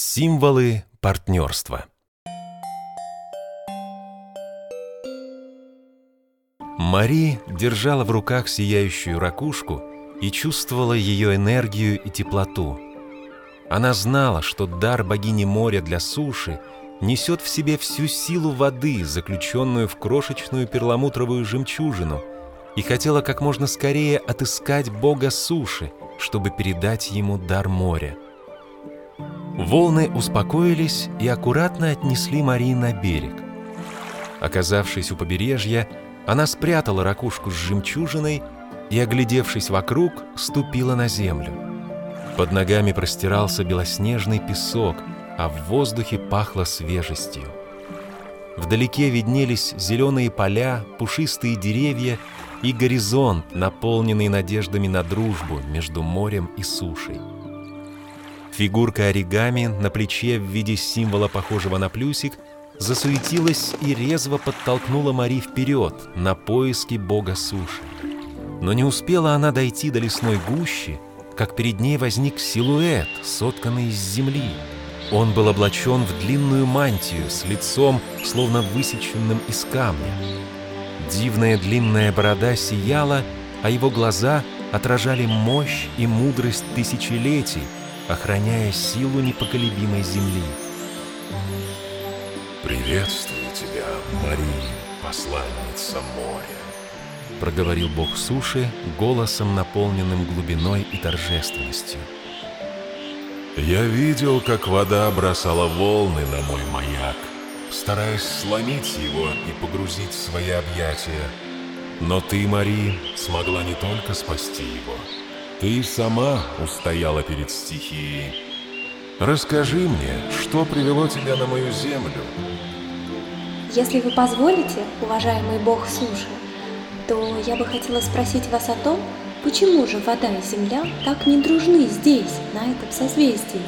Символы партнерства Мари держала в руках сияющую ракушку и чувствовала ее энергию и теплоту. Она знала, что дар богини моря для суши несет в себе всю силу воды, заключенную в крошечную перламутровую жемчужину, и хотела как можно скорее отыскать бога суши, чтобы передать ему дар моря. Волны успокоились и аккуратно отнесли Марии на берег. Оказавшись у побережья, она спрятала ракушку с жемчужиной и, оглядевшись вокруг, ступила на землю. Под ногами простирался белоснежный песок, а в воздухе пахло свежестью. Вдалеке виднелись зеленые поля, пушистые деревья и горизонт, наполненный надеждами на дружбу между морем и сушей. Фигурка оригами на плече в виде символа, похожего на плюсик, засуетилась и резво подтолкнула Мари вперед, на поиски бога суши. Но не успела она дойти до лесной гущи, как перед ней возник силуэт, сотканный из земли. Он был облачен в длинную мантию с лицом, словно высеченным из камня. Дивная длинная борода сияла, а его глаза отражали мощь и мудрость тысячелетий, охраняя силу непоколебимой земли. «Приветствую тебя, Мария, посланница моря», — проговорил бог суши голосом, наполненным глубиной и торжественностью. «Я видел, как вода бросала волны на мой маяк, стараясь сломить его и погрузить в свои объятия. Но ты, Мари, смогла не только спасти его. Ты сама устояла перед стихией. Расскажи мне, что привело тебя на мою землю?» Если вы позволите, уважаемый бог суши, то я бы хотела спросить вас о том, почему же вода и земля так не дружны здесь, на этом созвездии?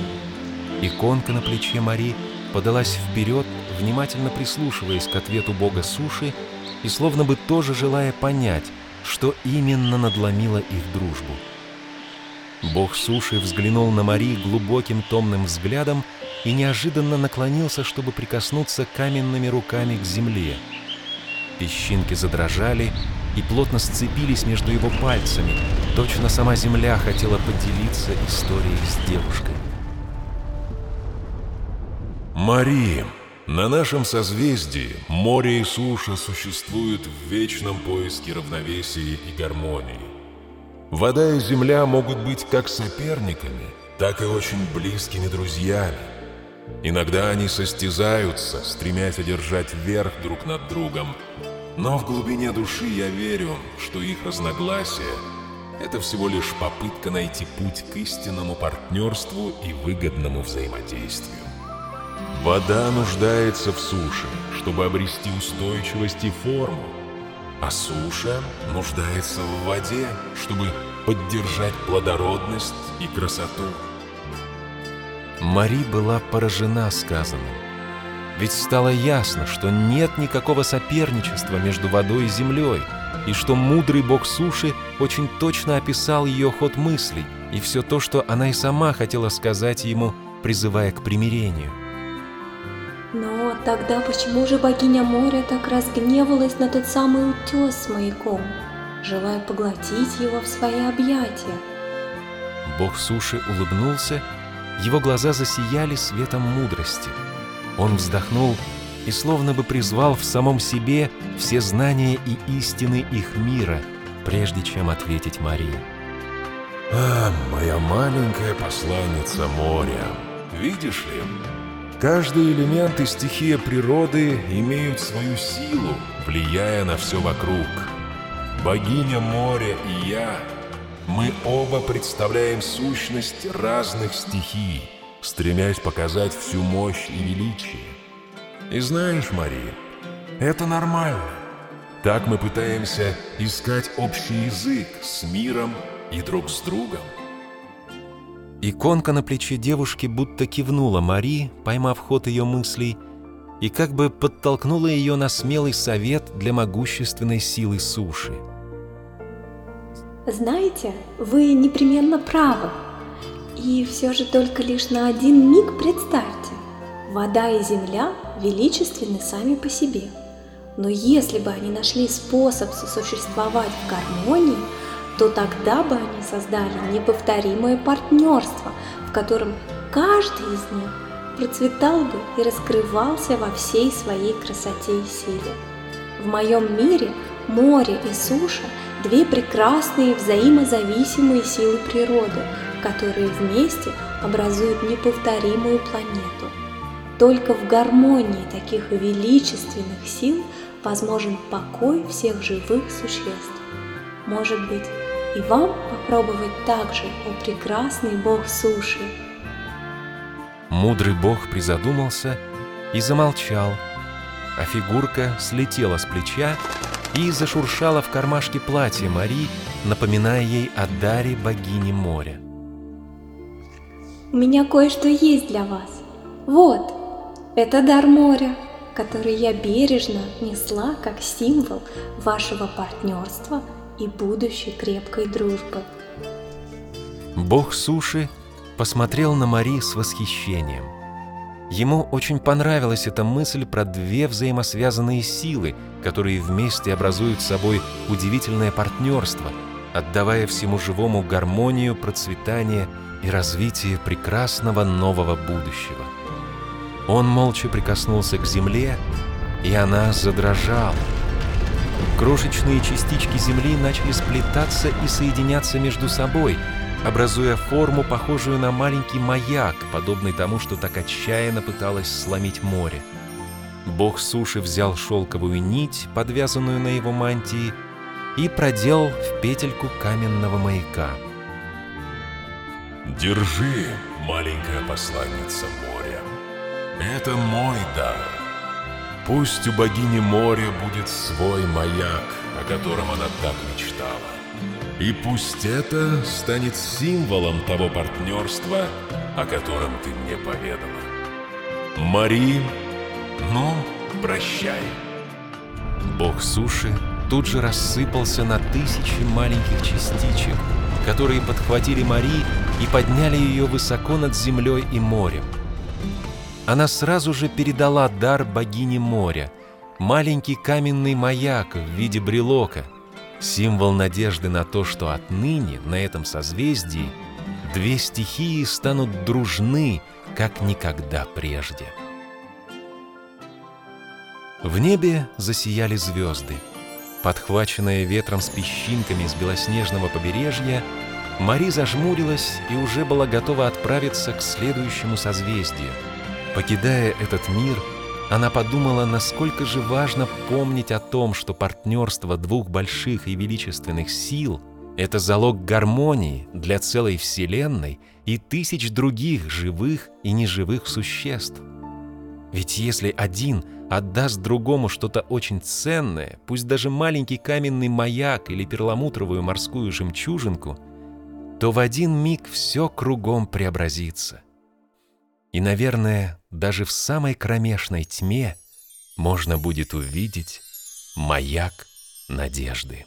Иконка на плече Мари подалась вперед, внимательно прислушиваясь к ответу бога суши и словно бы тоже желая понять, что именно надломило их дружбу. Бог суши взглянул на Мари глубоким томным взглядом и неожиданно наклонился, чтобы прикоснуться каменными руками к земле. Песчинки задрожали и плотно сцепились между его пальцами. Точно сама земля хотела поделиться историей с девушкой. Мари, на нашем созвездии море и суша существуют в вечном поиске равновесия и гармонии. Вода и земля могут быть как соперниками, так и очень близкими друзьями. Иногда они состязаются, стремясь одержать верх друг над другом. Но в глубине души я верю, что их разногласия — это всего лишь попытка найти путь к истинному партнерству и выгодному взаимодействию. Вода нуждается в суше, чтобы обрести устойчивость и форму, а суша нуждается в воде, чтобы поддержать плодородность и красоту. Мари была поражена сказанным. Ведь стало ясно, что нет никакого соперничества между водой и землей, и что мудрый бог суши очень точно описал ее ход мыслей и все то, что она и сама хотела сказать ему, призывая к примирению. Тогда почему же богиня моря так разгневалась на тот самый утес с маяком, желая поглотить его в свои объятия? Бог суши улыбнулся его глаза засияли светом мудрости. Он вздохнул и словно бы призвал в самом себе все знания и истины их мира, прежде чем ответить Марии. «А, моя маленькая посланница моря, видишь ли, каждый элемент и стихия природы имеют свою силу, влияя на все вокруг. Богиня моря и я мы оба представляем сущность разных стихий, стремясь показать всю мощь и величие. И знаешь, Мария, это нормально. Так мы пытаемся искать общий язык с миром и друг с другом. Иконка на плече девушки будто кивнула Мари, поймав ход ее мыслей, и как бы подтолкнула ее на смелый совет для могущественной силы суши – знаете, вы непременно правы. И все же только лишь на один миг представьте, вода и земля величественны сами по себе. Но если бы они нашли способ сосуществовать в гармонии, то тогда бы они создали неповторимое партнерство, в котором каждый из них процветал бы и раскрывался во всей своей красоте и силе. В моем мире море и суша – две прекрасные взаимозависимые силы природы, которые вместе образуют неповторимую планету. Только в гармонии таких величественных сил возможен покой всех живых существ. Может быть, и вам попробовать так же, о прекрасный бог суши. Мудрый бог призадумался и замолчал, а фигурка слетела с плеча и зашуршала в кармашке платья Мари, напоминая ей о даре богини моря. «У меня кое-что есть для вас. Вот, это дар моря, который я бережно несла как символ вашего партнерства и будущей крепкой дружбы». Бог суши посмотрел на Мари с восхищением – Ему очень понравилась эта мысль про две взаимосвязанные силы, которые вместе образуют собой удивительное партнерство, отдавая всему живому гармонию, процветание и развитие прекрасного нового будущего. Он молча прикоснулся к земле, и она задрожала. Крошечные частички земли начали сплетаться и соединяться между собой – образуя форму, похожую на маленький маяк, подобный тому, что так отчаянно пыталось сломить море. Бог суши взял шелковую нить, подвязанную на его мантии, и проделал в петельку каменного маяка. «Держи, маленькая посланница моря. Это мой дар. Пусть у богини моря будет свой маяк, о котором она так мечтала. И пусть это станет символом того партнерства, о котором ты мне поведала. Мари, ну, прощай. Бог суши тут же рассыпался на тысячи маленьких частичек, которые подхватили Мари и подняли ее высоко над землей и морем. Она сразу же передала дар богине моря, маленький каменный маяк в виде брелока — Символ надежды на то, что отныне на этом созвездии две стихии станут дружны, как никогда прежде. В небе засияли звезды. Подхваченная ветром с песчинками с белоснежного побережья, Мари зажмурилась и уже была готова отправиться к следующему созвездию. Покидая этот мир, она подумала, насколько же важно помнить о том, что партнерство двух больших и величественных сил — это залог гармонии для целой Вселенной и тысяч других живых и неживых существ. Ведь если один отдаст другому что-то очень ценное, пусть даже маленький каменный маяк или перламутровую морскую жемчужинку, то в один миг все кругом преобразится — и, наверное, даже в самой кромешной тьме можно будет увидеть маяк надежды.